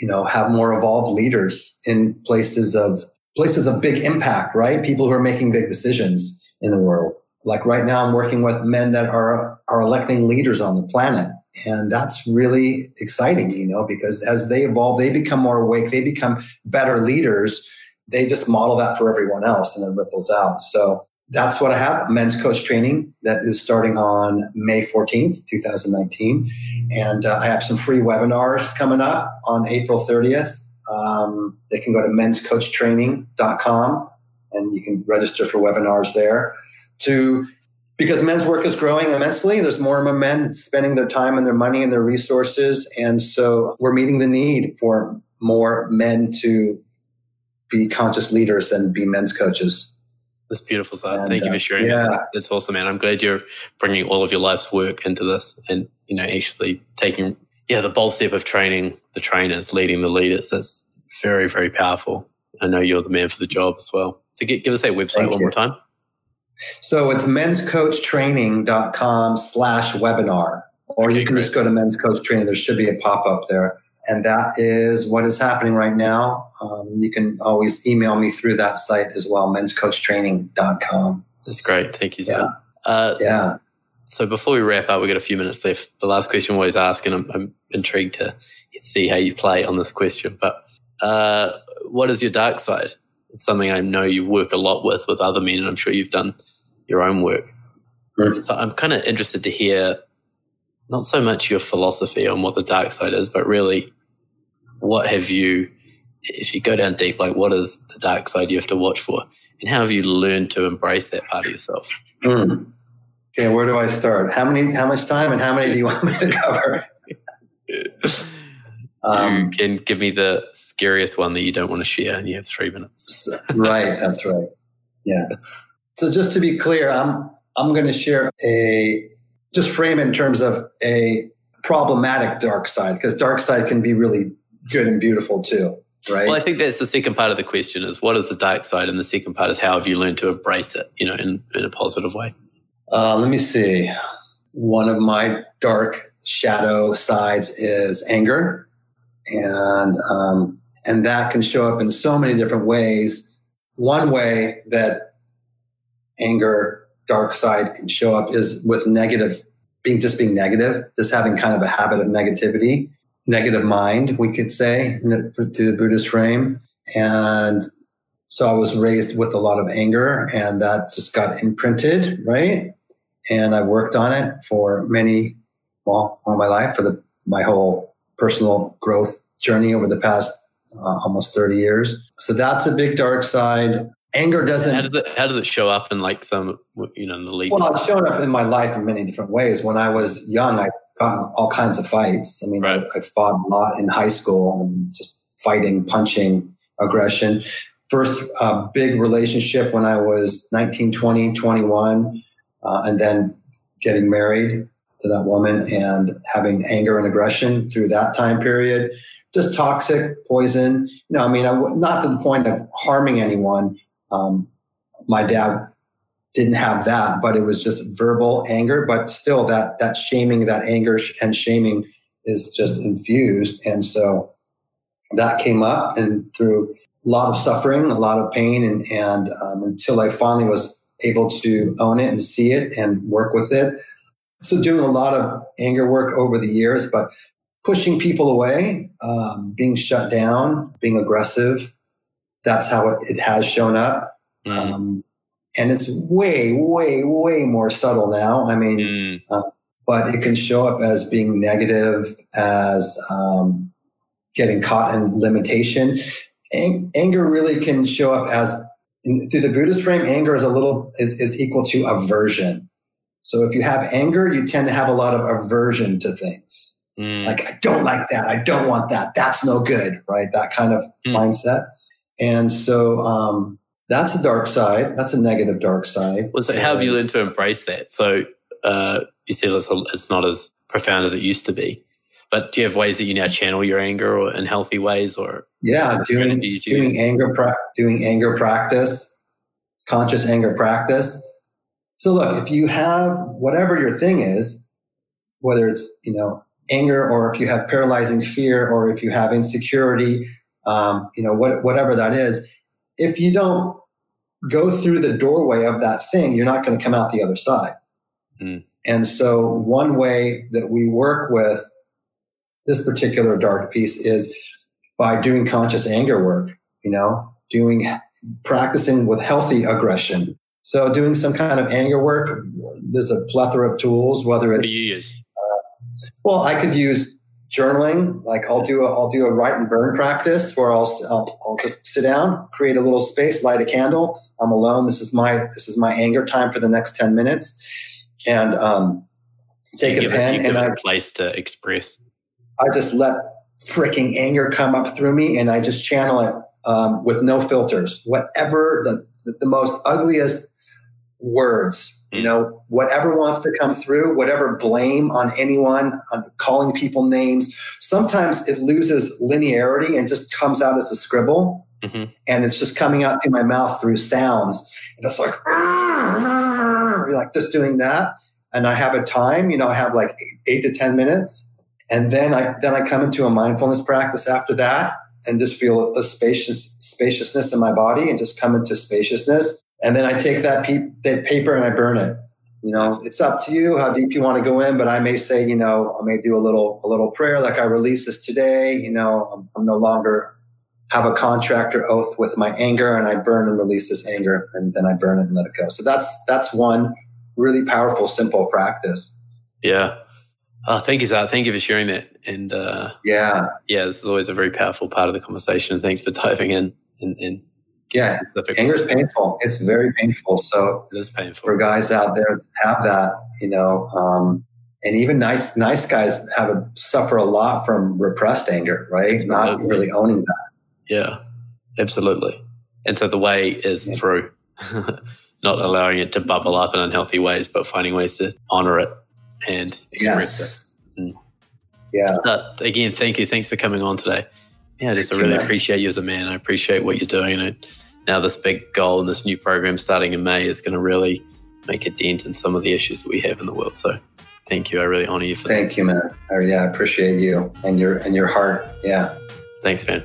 you know, have more evolved leaders in places of places of big impact, right? People who are making big decisions in the world. Like right now, I'm working with men that are, are electing leaders on the planet. And that's really exciting, you know, because as they evolve, they become more awake, they become better leaders. They just model that for everyone else and it ripples out. So that's what I have men's coach training that is starting on May 14th, 2019. And uh, I have some free webinars coming up on April 30th. Um, they can go to menscoachtraining.com and you can register for webinars there to because men's work is growing immensely. There's more and more men spending their time and their money and their resources. And so we're meeting the need for more men to be conscious leaders and be men's coaches. That's beautiful, Sir. Thank you for uh, sharing. Uh, yeah. That's awesome, man. I'm glad you're bringing all of your life's work into this and, you know, actually taking, yeah, the bold step of training the trainers, leading the leaders. That's very, very powerful. I know you're the man for the job as well. So give, give us that website Thank one you. more time. So it's menscoachtraining.com slash webinar, or okay, you can great. just go to men's coach training. There should be a pop up there. And that is what is happening right now. Um, you can always email me through that site as well, menscoachtraining.com. That's great. Thank you, Zat. Yeah. Uh, yeah. So before we wrap up, we've got a few minutes left. The last question we always ask, and I'm, I'm intrigued to see how you play on this question, but uh, what is your dark side? It's something I know you work a lot with with other men, and I'm sure you've done your own work. So I'm kind of interested to hear not so much your philosophy on what the dark side is, but really what have you, if you go down deep, like what is the dark side you have to watch for? And how have you learned to embrace that part of yourself? Mm. Okay, where do I start? How many, how much time and how many do you want me to cover? [laughs] Um, [laughs] you can give me the scariest one that you don't want to share, and you have three minutes. [laughs] right, that's right. Yeah. So just to be clear, I'm I'm going to share a just frame in terms of a problematic dark side because dark side can be really good and beautiful too, right? Well, I think that's the second part of the question: is what is the dark side, and the second part is how have you learned to embrace it, you know, in in a positive way. Uh, let me see. One of my dark shadow sides is anger and um, and that can show up in so many different ways. One way that anger, dark side can show up is with negative, being just being negative, just having kind of a habit of negativity, negative mind, we could say, the, through the Buddhist frame. And so I was raised with a lot of anger, and that just got imprinted, right? And I worked on it for many, well, all my life, for the my whole personal growth journey over the past uh, almost 30 years. So that's a big dark side. Anger doesn't. How does it, how does it show up in like some, you know, in the least? Well, it's shown up in my life in many different ways. When I was young, I got in all kinds of fights. I mean, right. I, I fought a lot in high school and just fighting, punching, aggression. First uh, big relationship when I was 19, 20, 21, uh, and then getting married to that woman and having anger and aggression through that time period. Just toxic poison. You know, I mean, I, not to the point of harming anyone. Um, my dad didn't have that, but it was just verbal anger. But still, that that shaming, that anger and shaming is just infused, and so that came up and through a lot of suffering, a lot of pain, and and um, until I finally was able to own it and see it and work with it, so doing a lot of anger work over the years, but pushing people away, um, being shut down, being aggressive. That's how it, it has shown up. Mm. Um, and it's way, way, way more subtle now. I mean, mm. uh, but it can show up as being negative, as um, getting caught in limitation. Ang- anger really can show up as in, through the Buddhist frame, anger is a little is, is equal to aversion. So if you have anger, you tend to have a lot of aversion to things. Mm. Like I don't like that. I don't want that. That's no good, right? That kind of mm. mindset. And so um, that's a dark side. That's a negative dark side. Well, so how have you learned to embrace that? So uh, you said it's, it's not as profound as it used to be. But do you have ways that you now channel your anger or in healthy ways or yeah, doing, doing anger pra- doing anger practice, conscious anger practice. So look, if you have whatever your thing is, whether it's you know anger or if you have paralyzing fear or if you have insecurity, um, you know what, whatever that is, if you don't go through the doorway of that thing, you're not going to come out the other side. Mm. And so one way that we work with this particular dark piece is by doing conscious anger work, you know, doing practicing with healthy aggression. So doing some kind of anger work, there's a plethora of tools, whether it's what do you use? Uh, well, I could use journaling. Like I'll do a, I'll do a write and burn practice where I'll, I'll, I'll just sit down, create a little space, light a candle. I'm alone. This is my, this is my anger time for the next 10 minutes. And, um, take a pen and a place to express. I just let freaking anger come up through me and I just channel it um, with no filters. Whatever the, the, the most ugliest words, you know, whatever wants to come through, whatever blame on anyone, on calling people names. Sometimes it loses linearity and just comes out as a scribble. Mm-hmm. And it's just coming out through my mouth through sounds. And it's like, like just doing that. And I have a time, you know, I have like eight, eight to 10 minutes and then I then I come into a mindfulness practice after that and just feel a spacious spaciousness in my body and just come into spaciousness. And then I take that, pe- that paper and I burn it. You know, it's up to you how deep you want to go in, but I may say, you know, I may do a little a little prayer like I release this today. You know, I'm, I'm no longer have a contractor oath with my anger and I burn and release this anger and then I burn it and let it go. So that's that's one really powerful, simple practice. Yeah. Oh, thank you, Zat. Thank you for sharing that. And uh, yeah, yeah, this is always a very powerful part of the conversation. Thanks for diving in. in, in yeah, anger is painful. It's very painful. So it is painful for guys out there that have that. You know, um, and even nice nice guys have a, suffer a lot from repressed anger, right? Absolutely. Not really owning that. Yeah, absolutely. And so the way is yeah. through [laughs] not allowing it to bubble up in unhealthy ways, but finding ways to honor it and yes. Mm. Yeah. Uh, again, thank you. Thanks for coming on today. Yeah, just I really appreciate you as a man. I appreciate what you're doing. And now this big goal and this new program starting in May is going to really make a dent in some of the issues that we have in the world. So thank you. I really honor you for Thank that. Thank you, man. I, yeah, I appreciate you and your and your heart. Yeah. Thanks, man.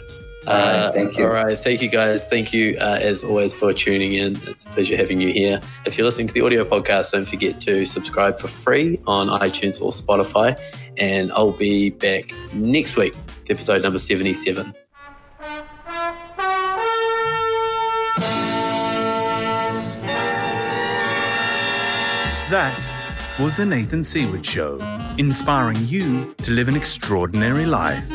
Uh, thank you. All right. Thank you, guys. Thank you, uh, as always, for tuning in. It's a pleasure having you here. If you're listening to the audio podcast, don't forget to subscribe for free on iTunes or Spotify. And I'll be back next week, episode number 77. That was the Nathan Seaward Show, inspiring you to live an extraordinary life.